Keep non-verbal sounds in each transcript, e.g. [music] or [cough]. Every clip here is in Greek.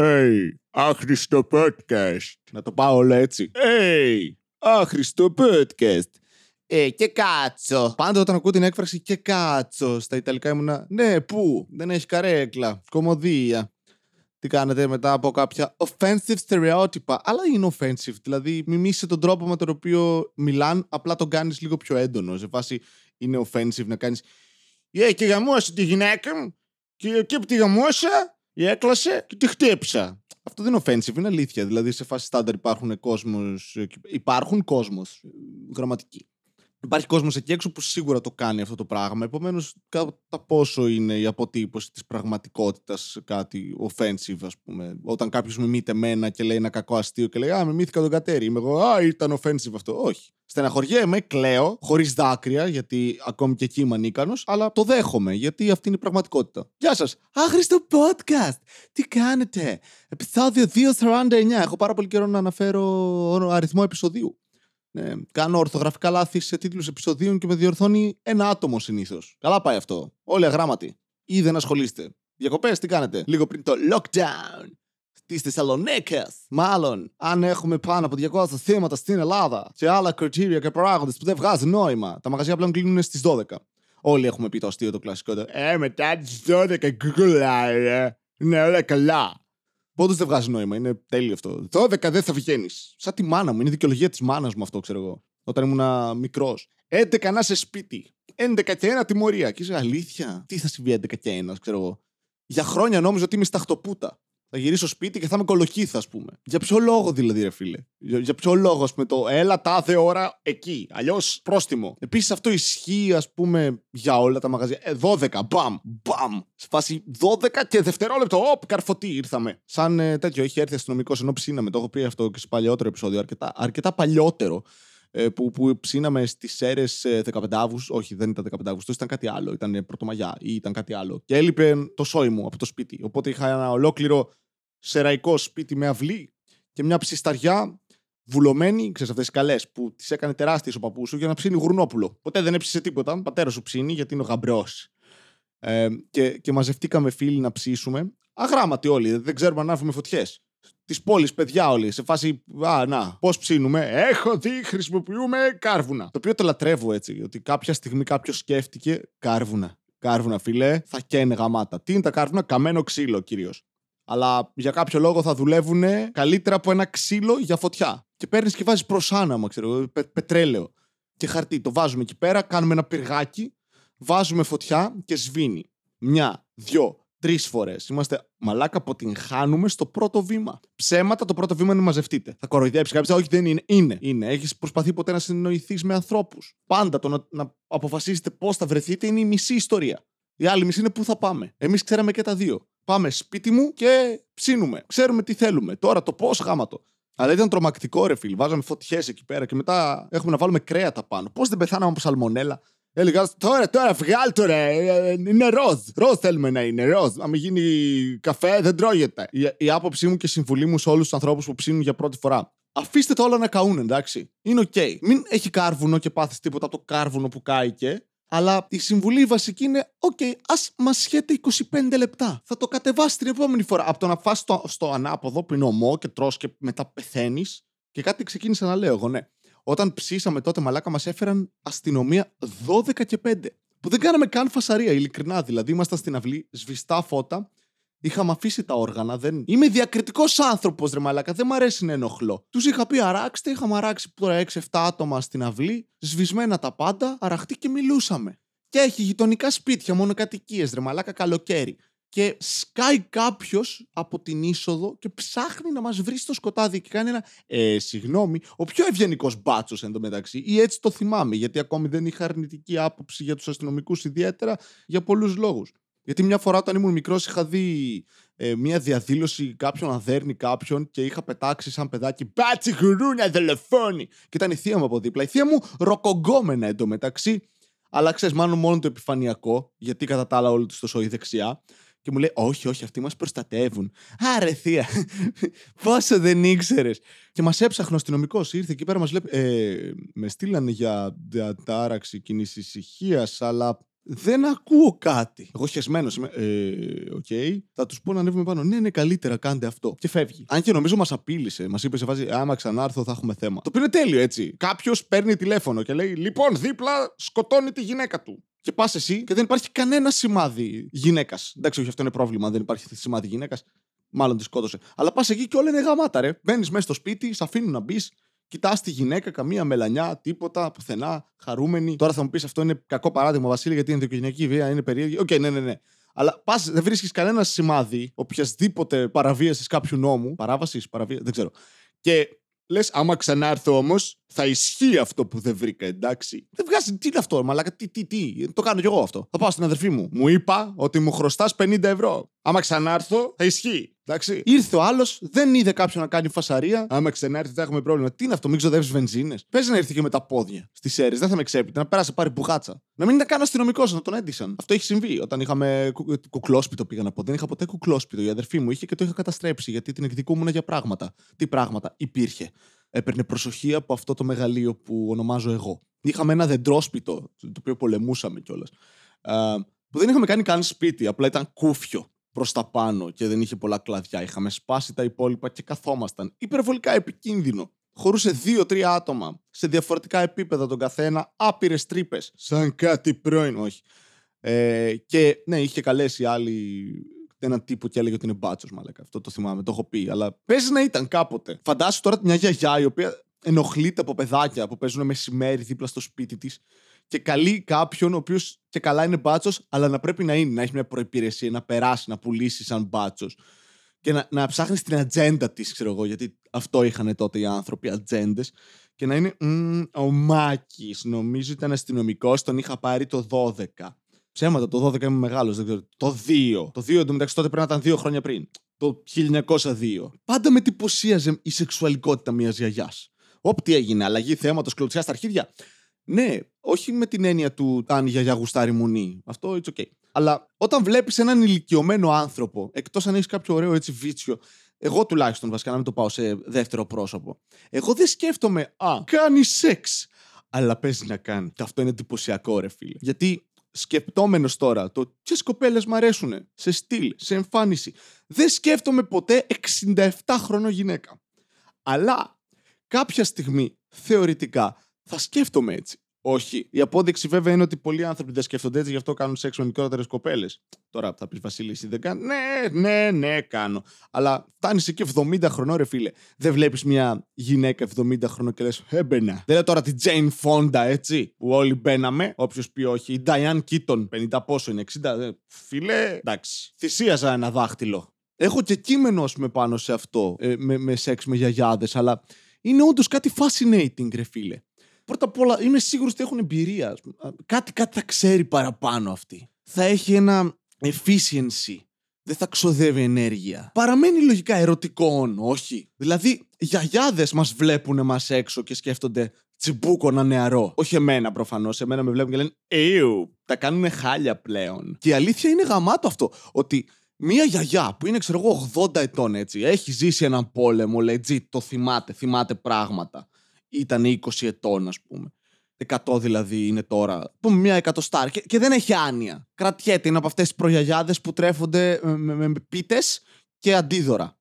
Hey, άχρηστο podcast. Να το πάω όλο έτσι. Hey, άχρηστο podcast. Ε, και κάτσο. Πάντα όταν ακούω την έκφραση και κάτσο στα Ιταλικά ήμουνα. Ναι, πού; Δεν έχει καρέκλα. Κομμωδία. Τι κάνετε μετά από κάποια offensive στερεότυπα; Αλλά είναι offensive. Δηλαδή, μιμήσει τον τρόπο με τον οποίο μιλάν, απλά τον κάνεις λίγο πιο έντονο. Σε φάση είναι offensive να κάνεις. Ε, και γαμώσα τη γυναίκα μου; Και εκεί που τη γαμώσα, η έκλασε και τη χτύπησα. Αυτό δεν είναι offensive, είναι αλήθεια. Δηλαδή, σε φάση στάνταρ υπάρχουν κόσμος, υπάρχουν κόσμος, γραμματική. Υπάρχει κόσμος εκεί έξω που σίγουρα το κάνει αυτό το πράγμα. Επομένως, κατά πόσο είναι η αποτύπωση της πραγματικότητας κάτι offensive, ας πούμε; Όταν κάποιος μιμείται μένα και λέει ένα κακό αστείο και λέει Α, μιμήθηκα τον κατέρι. Είμαι εγώ, Α, ήταν offensive αυτό. Όχι. Στεναχωριέμαι, κλαίω, χωρίς δάκρυα, γιατί ακόμη και εκεί είμαι ανίκανος, αλλά το δέχομαι, γιατί αυτή είναι η πραγματικότητα. Γεια σας. Άχρηστο podcast! Τι κάνετε; Επισόδιο 249. Έχω πάρα πολύ καιρό να αναφέρω αριθμό επεισοδίου. Ναι, κάνω ορθογραφικά λάθη σε τίτλους επεισοδίων και με διορθώνει ένα άτομο συνήθως. Καλά πάει αυτό. Όλοι αγράμματοι. Ή δεν ασχολείστε. Διακοπές, τι κάνετε; Λίγο πριν το lockdown τη Θεσσαλονίκη. Μάλλον, αν έχουμε πάνω από 200 θύματα στην Ελλάδα και άλλα κριτήρια και παράγοντε που δεν βγάζουν νόημα, τα μαγαζιά πλέον κλείνουν στις 12. Όλοι έχουμε πει το αστείο το κλασικό. Ε, μετά τις 12 γκουλάρε. Ναι, όλα καλά. Πότε δεν βγάζει νόημα. Είναι τέλειο αυτό. 12 δεν θα βγαίνεις. Σαν τη μάνα μου. Είναι δικαιολογία της μάνας μου αυτό, ξέρω εγώ. Όταν ήμουν μικρός. 11 να σε σπίτι. 11 και 1 τιμωρία. Και είσαι αλήθεια. Τι θα συμβεί 11 και 1, ξέρω εγώ. Για χρόνια νόμιζα ότι είμαι στα χτωπούτα. Θα γυρίσω σπίτι και θα είμαι κολοκύθα, ας πούμε. Για ποιο λόγο δηλαδή, ρε φίλε; Για, για ποιο λόγο, ας πούμε, το έλα τάδε ώρα εκεί. Αλλιώς πρόστιμο. Επίσης αυτό ισχύει, ας πούμε, για όλα τα μαγαζιά. Ε, 12, μπαμ, μπαμ. Σε φάση 12 και δευτερόλεπτο, όπ, καρφωτή ήρθαμε. Σαν ε, τέτοιο, έχει έρθει αστυνομικός ενώ ψήναμε. Το έχω πει αυτό και σε παλιότερο επεισόδιο, αρκετά, αρκετά παλιότερο. Ε, που, που ψήναμε στις αίρε 15 Αύγουστου. Όχι, δεν ήταν 15 Αύγουστου, ήταν κάτι άλλο. Ήταν Πρωτομαγιά ή ήταν κάτι άλλο. Και έλειπε το σόι μου από το σπίτι. Οπότε είχα ένα ολόκληρο σεραϊκό σπίτι με αυλή και μια ψισταριά βουλωμένη, ξέρεις αυτές τι καλέ που τις έκανε τεράστιες ο παππούς σου για να ψήνει γουρνόπουλο. Ποτέ δεν έψησε τίποτα. Πατέρας σου ψήνει γιατί είναι ο γαμπρός. Ε, και, και μαζευτήκαμε φίλοι να ψήσουμε. Αγράμματοι όλοι, δεν ξέρουμε να ανάβουμε φωτιές της πόλης, παιδιά όλοι. Σε φάση, α, να, πώς ψήνουμε. Έχω δει, χρησιμοποιούμε κάρβουνα. Το οποίο το λατρεύω έτσι. Ότι κάποια στιγμή κάποιος σκέφτηκε κάρβουνα. Κάρβουνα, φίλε, θα καίνε γαμάτα. Τι είναι τα κάρβουνα, καμένο ξύλο κυρίως. Αλλά για κάποιο λόγο θα δουλεύουν καλύτερα από ένα ξύλο για φωτιά. Και παίρνεις και βάζεις προσάναμα, ξέρω, πε, πετρέλαιο και χαρτί. Το βάζουμε εκεί πέρα, κάνουμε ένα πυργάκι, βάζουμε φωτιά και σβήνει. Μια, δυο, τρεις φορές. Είμαστε μαλάκα, αποτυγχάνουμε στο πρώτο βήμα. Ψέματα, το πρώτο βήμα είναι μαζευτείτε. Θα κοροϊδέψει κάποιος, όχι δεν είναι. Είναι. είναι. Έχεις προσπαθεί ποτέ να συνεννοηθεί με ανθρώπους. Πάντα το να, να αποφασίσετε πώς θα βρεθείτε είναι η μισή ιστορία. Η άλλη μισή είναι πού θα πάμε. Εμείς ξέραμε και τα δύο. Πάμε σπίτι μου και ψήνουμε. Ξέρουμε τι θέλουμε. Τώρα το πώς γάματο. Αλλά ήταν τρομακτικό ρε φίλ. Βάζαμε φωτιές εκεί πέρα και μετά έχουμε να βάλουμε κρέατα πάνω. Πώς δεν πεθάναμε από σαλμονέλα. Έλεγα τώρα, τώρα, βγάλ το ρε. Ε, είναι ροζ. Ροζ θέλουμε να είναι. Ροζ. Αν γίνει καφέ, δεν τρώγεται. Η, η άποψή μου και συμβουλή μου σε όλους τους ανθρώπους που ψήνουν για πρώτη φορά. Αφήστε το όλα να καούν, εντάξει. Είναι οκ. Okay. Μην έχει κάρβουνο και πάθεις τίποτα από το κάρβουνο που κάηκε. Αλλά η συμβουλή βασική είναι: Οκ, okay, ας μασιέται 25 λεπτά. Θα το κατεβάσεις την επόμενη φορά. Από το να φας στο, στο ανάποδο που είναι ωμό και τρως και μετά πεθαίνεις. Και κάτι ξεκίνησα να λέω εγώ, ναι. Όταν ψήσαμε τότε, μαλάκα, μας έφεραν αστυνομία 12 και 5. Που δεν κάναμε καν φασαρία, ειλικρινά. Δηλαδή, ήμασταν στην αυλή, σβηστά φώτα. Είχαμε αφήσει τα όργανα. Δεν... Είμαι διακριτικός άνθρωπος, ρε Μαλάκα. Δεν μ' αρέσει να ενοχλώ. Τους είχα πει αράξτε. Είχαμε αράξει τώρα 6-7 άτομα στην αυλή. Σβησμένα τα πάντα. Αραχτεί και μιλούσαμε. Και έχει γειτονικά σπίτια, μόνο κατοικίες, ρε Μαλάκα, καλοκαίρι και σκάει κάποιος από την είσοδο και ψάχνει να μας βρει στο σκοτάδι και κάνει ένα. Ε, συγγνώμη, ο πιο ευγενικός μπάτσος εντωμεταξύ, ή έτσι το θυμάμαι, γιατί ακόμη δεν είχα αρνητική άποψη για τους αστυνομικούς ιδιαίτερα για πολλούς λόγους. Γιατί μια φορά όταν ήμουν μικρός είχα δει ε, μια διαδήλωση κάποιον να δέρνει κάποιον και είχα πετάξει σαν παιδάκι μπάτσι γουρούνια δολοφόνοι. Και ήταν η θεία μου από δίπλα. Η θεία μου ροκογκόμενα εντωμεταξύ. Αλλά ξέρεις, μάλλον μόνο το επιφανειακό, γιατί κατά τα άλλα όλο της το η δεξιά. Και μου λέει, Όχι, όχι, αυτοί μας προστατεύουν. Α ρε, θεία, [laughs] πόσο δεν ήξερες. Και μας έψαχνε ο αστυνομικός. Ήρθε εκεί πέρα, μας λέει, ε, Με στείλανε για διατάραξη κοινής ησυχίας, αλλά δεν ακούω κάτι. Εγώ χεσμένος είμαι. Ε, οκ. Okay. Θα τους πω να ανέβουμε πάνω. Ναι, ναι, καλύτερα, κάντε αυτό. Και φεύγει. Αν και νομίζω μας απείλησε. Μας είπε σε φάση, άμα ξανάρθω θα έχουμε θέμα. Το οποίο είναι τέλειο έτσι. Κάποιος παίρνει τηλέφωνο και λέει, Λοιπόν, δίπλα σκοτώνει τη γυναίκα του. Και πας εσύ και δεν υπάρχει κανένα σημάδι γυναίκας. Εντάξει, όχι, αυτό είναι πρόβλημα. Δεν υπάρχει σημάδι γυναίκας. Μάλλον τη σκότωσε. Αλλά πας εκεί και όλα είναι γαμάτα, ρε. Μπαίνεις μέσα στο σπίτι, σε αφήνουν να μπεις, κοιτάς τη γυναίκα, καμία μελανιά, τίποτα, πουθενά, χαρούμενη. Τώρα θα μου πεις αυτό είναι κακό παράδειγμα, Βασίλη, γιατί είναι ενδοοικογενειακή βία, είναι περίεργη. Οκ, okay, ναι, ναι, ναι. Αλλά πας, δεν βρίσκεις κανένα σημάδι οποιασδήποτε παραβίασης κάποιου νόμου. Παράβασης, παραβίαση, δεν ξέρω. Και Λες, άμα ξανάρθω όμως, θα ισχύει αυτό που δεν βρήκα, εντάξει. Δεν βγάζει. Τι είναι αυτό, μαλάκα, τι, τι, τι. Το κάνω κι εγώ αυτό. Θα πάω στην αδερφή μου. Μου είπα ότι μου χρωστάς 50 ευρώ. Άμα ξανάρθω, θα ισχύει. Εντάξει. Ήρθε ο άλλος, δεν είδε κάποιον να κάνει φασαρία. Άμα ξανάρθει, θα έχουμε πρόβλημα. Τι είναι αυτό, μην ξοδεύει βενζίνες. Παίζει να έρθει και με τα πόδια στις αίρες. Δεν θα με ξέπειτε. Να πέρασε πάρει μπουγάτσα. Να μην είναι καν αστυνομικός, να τον έντυσαν. Αυτό έχει συμβεί. Όταν είχαμε κου... κουκλόσπιτο πήγα να πω. Δεν είχα ποτέ κουκλόσπιτο. Η αδερφή μου είχε και το είχα καταστρέψει γιατί την εκδικούμουν για πράγματα. Τι πράγματα υπήρχε. Έπαιρνε προσοχή από αυτό το μεγαλείο που ονομάζω εγώ. Είχαμε ένα δεντρόσπιτο, το οποίο πολεμούσαμε κιόλας. Που δεν είχαμε κάνει καν σπίτι, απλά ήταν κούφιο προς τα πάνω και δεν είχε πολλά κλαδιά. Είχαμε σπάσει τα υπόλοιπα και καθόμασταν. Υπερβολικά επικίνδυνο. Χωρούσε δύο-τρία άτομα σε διαφορετικά επίπεδα τον καθένα, άπειρες τρύπες. Σαν κάτι πρώην, όχι. Ε, και ναι, είχε καλέσει άλλοι έναν τύπο και έλεγε ότι είναι μπάτσος, μαλάκα. Αυτό το θυμάμαι, το έχω πει. Αλλά παίζει να ήταν κάποτε. Φαντάσου τώρα μια γιαγιά η οποία ενοχλείται από παιδάκια που παίζουν μεσημέρι δίπλα στο σπίτι της και καλεί κάποιον ο οποίος και καλά είναι μπάτσος, αλλά να πρέπει να είναι, να έχει μια προπηρεσία, να περάσει, να πουλήσει σαν μπάτσος. Και να, να ψάχνεις την ατζέντα της, ξέρω εγώ, γιατί αυτό είχαν τότε οι άνθρωποι, ατζέντες. Και να είναι ο Μάκης. Νομίζω ήταν αστυνομικός, τον είχα πάρει το 12. Ψέματα, το 12 είμαι μεγάλος, δεν ξέρω. Το 2. Το 2 εντωμεταξύ τότε πρέπει να ήταν δύο χρόνια πριν. Το 1902. Πάντα με εντυπωσίαζε η σεξουαλικότητα μιας γιαγιάς. Όπ, τι έγινε, αλλαγή θέματος, κλωτσιά στα αρχίδια. Ναι, όχι με την έννοια του αν η γιαγιά γουστάρει μουνί. Αυτό it's okay. Αλλά όταν βλέπεις έναν ηλικιωμένο άνθρωπο, εκτός αν έχεις κάποιο ωραίο έτσι βίτσιο, εγώ τουλάχιστον βασικά να μην το πάω σε δεύτερο πρόσωπο. Εγώ δεν σκέφτομαι, Α, κάνει σεξ. Αλλά παίζει να κάνει. Και αυτό είναι εντυπωσιακό, ρε φίλε. Γιατί σκεπτόμενος τώρα το ποιε κοπέλες μου αρέσουν σε στυλ, σε εμφάνιση. Δεν σκέφτομαι ποτέ 67 χρόνο γυναίκα. Αλλά κάποια στιγμή θεωρητικά θα σκέφτομαι έτσι. Όχι. Η απόδειξη βέβαια είναι ότι πολλοί άνθρωποι δεν σκέφτονται έτσι, γι' αυτό κάνουν σεξ με μικρότερες κοπέλες. Τώρα θα πεις Βασίλη, εσύ δεν κάνει. Ναι, ναι, ναι, κάνω. Αλλά φτάνεις εκεί 70 χρονών, ρε φίλε. Δεν βλέπεις μια γυναίκα 70 χρονών και λες, έμπαινα. Δεν λέω τώρα τη Jane Fonda, έτσι, που όλοι μπαίναμε. Όποιος πει όχι. Η Diane Keaton, 50 πόσο είναι, 60. Ε, φίλε, εντάξει. Θυσίαζα ένα δάχτυλο. Έχω και κείμενο, ας πούμε, πάνω σε αυτό, ε, με, με σεξ με γιαγιάδες, αλλά είναι όντως κάτι fascinating, ρε φίλε πρώτα απ' όλα είμαι σίγουρος ότι έχουν εμπειρία. Κάτι, κάτι θα ξέρει παραπάνω αυτή. Θα έχει ένα efficiency. Δεν θα ξοδεύει ενέργεια. Παραμένει λογικά ερωτικό, όχι. Δηλαδή, γιαγιάδες μας βλέπουν εμά έξω και σκέφτονται τσιμπούκο ένα νεαρό. Όχι εμένα προφανώς. Εμένα με βλέπουν και λένε Είου, τα κάνουν χάλια πλέον. Και η αλήθεια είναι γαμάτο αυτό. Ότι Μία γιαγιά που είναι, ξέρω εγώ, 80 ετών έτσι, έχει ζήσει έναν πόλεμο, legit, το θυμάται, θυμάται πράγματα ήταν 20 ετών, ας πούμε. 100 δηλαδή είναι τώρα. Πούμε μια εκατοστάρ και, και δεν έχει άνοια. Κρατιέται, είναι από αυτές τις προγιαγιάδες που τρέφονται με, με, με πίτες και αντίδωρα.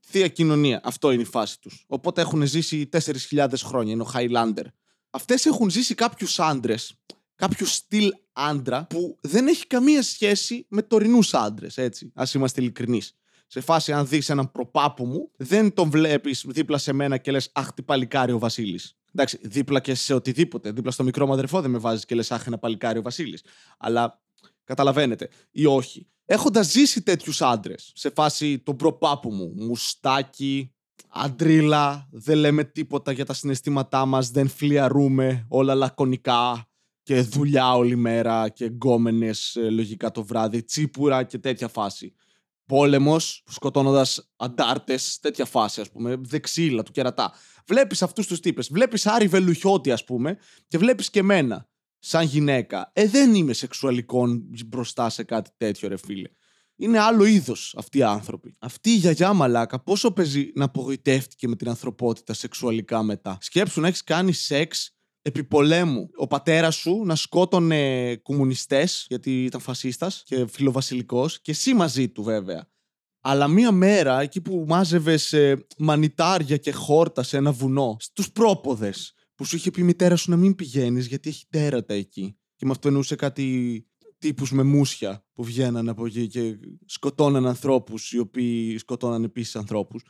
Θεία κοινωνία. Αυτό είναι η φάση τους. Οπότε έχουν ζήσει 4.000 χρόνια. Είναι ο Highlander. Αυτές έχουν ζήσει κάποιους άντρες, κάποιους στυλ άντρα που δεν έχει καμία σχέση με τωρινούς άντρες, έτσι. Α είμαστε ειλικρινείς σε φάση αν δεις έναν προπάπου μου, δεν τον βλέπεις δίπλα σε μένα και λες Αχ, τι παλικάρι ο Βασίλης. Εντάξει, δίπλα και σε οτιδήποτε. Δίπλα στο μικρό μου αδερφό δεν με βάζεις και λες Αχ, ένα παλικάρι ο Βασίλης. Αλλά καταλαβαίνετε, ή όχι. Έχοντας ζήσει τέτοιους άντρες, σε φάση τον προπάπου μου, μουστάκι, αντρίλα, δεν λέμε τίποτα για τα συναισθήματά μας, δεν φλιαρούμε, όλα λακωνικά και δουλειά όλη μέρα και γκόμενε ε, λογικά το βράδυ, τσίπουρα και τέτοια φάση πόλεμος, σκοτώνοντας αντάρτες, τέτοια φάση, ας πούμε, δεξίλα του κερατά. Βλέπεις αυτούς τους τύπες. Βλέπεις Άρη Βελουχιώτη, ας πούμε, και βλέπεις και μένα, σαν γυναίκα. Ε, δεν είμαι σεξουαλικών μπροστά σε κάτι τέτοιο, ρε φίλε. Είναι άλλο είδος αυτοί οι άνθρωποι. Αυτή η γιαγιά μαλάκα, πόσο παίζει να απογοητεύτηκε με την ανθρωπότητα σεξουαλικά μετά. Σκέψου να έχεις κάνει σεξ επί πολέμου ο πατέρας σου να σκότωνε κομμουνιστές, γιατί ήταν φασίστας και φιλοβασιλικός, και εσύ μαζί του βέβαια. Αλλά μία μέρα, εκεί που μάζευες ε, μανιτάρια και χόρτα σε ένα βουνό, στους πρόποδες, που σου είχε πει η μητέρα σου να μην πηγαίνεις γιατί έχει τέρατα εκεί. Και με αυτό εννοούσε κάτι τύπους με μουσια που βγαίνανε από εκεί και σκοτώναν ανθρώπους, οι οποίοι σκοτώναν επίσης ανθρώπους.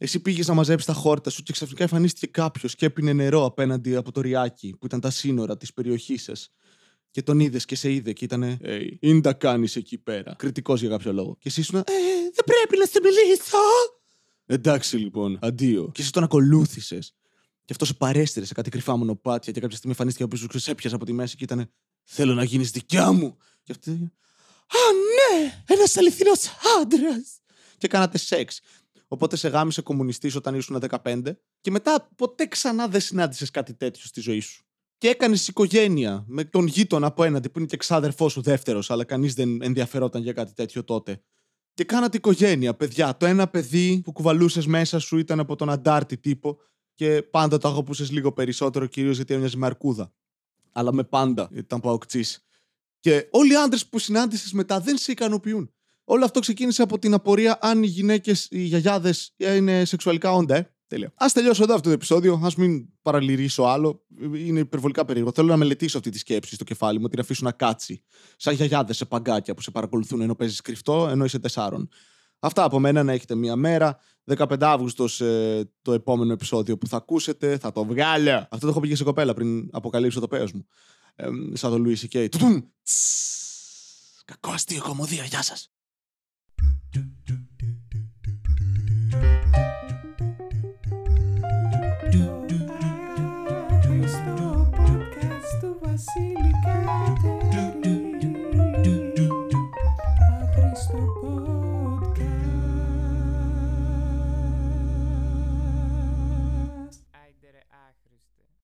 Εσύ πήγες να μαζέψεις τα χόρτα σου και ξαφνικά εμφανίστηκε κάποιος και έπινε νερό απέναντι από το ριάκι που ήταν τα σύνορα της περιοχής σας. Και τον είδες και σε είδε και ήταν. Hey, είναι τα κάνεις εκεί πέρα. Κριτικός για κάποιο λόγο. Και εσύ ήσουν. Ε, δεν πρέπει να σε μιλήσω. Εντάξει λοιπόν, αντίο. Και εσύ τον ακολούθησες. Και αυτός σε παρέστηρε σε κάτι κρυφά μονοπάτια και κάποια στιγμή εμφανίστηκε από πίσω σου, ξέπιασε από τη μέση και ήταν. Θέλω να γίνεις δικιά μου. Και αυτή. Α, ναι! Ένας αληθινός άντρας! Και κάνατε σεξ. Οπότε σε γάμισε κομμουνιστής όταν ήσουν 15 και μετά ποτέ ξανά δεν συνάντησες κάτι τέτοιο στη ζωή σου. Και έκανες οικογένεια με τον γείτονα από έναντι που είναι και ξάδερφός σου δεύτερος, αλλά κανείς δεν ενδιαφερόταν για κάτι τέτοιο τότε. Και κάνατε οικογένεια, παιδιά. Το ένα παιδί που κουβαλούσες μέσα σου ήταν από τον αντάρτη τύπο και πάντα το αγαπούσες λίγο περισσότερο, κυρίως γιατί έμοιαζε με αρκούδα. Αλλά με πάντα ήταν παοκτσή. Και όλοι οι άντρες που συνάντησες μετά δεν σε ικανοποιούν. Όλο αυτό ξεκίνησε από την απορία αν οι γυναίκες, οι γιαγιάδες είναι σεξουαλικά όντα, ε. Τέλεια. Α τελειώσω εδώ αυτό το επεισόδιο. Α μην παραλυρίσω άλλο. Είναι υπερβολικά περίεργο. Θέλω να μελετήσω αυτή τη σκέψη στο κεφάλι μου, την αφήσω να κάτσει. Σαν γιαγιάδες σε παγκάκια που σε παρακολουθούν ενώ παίζεις κρυφτό, ενώ είσαι τεσσάρων. Αυτά από μένα να έχετε μία μέρα. 15 Αύγουστος ε, το επόμενο επεισόδιο που θα ακούσετε. Θα το βγάλω. Αυτό το έχω πει και σε κοπέλα πριν αποκαλύψω το πέος μου. Ε, σαν το Louis C.K. Κακό αστείο κομμωδία. Γεια σας. do do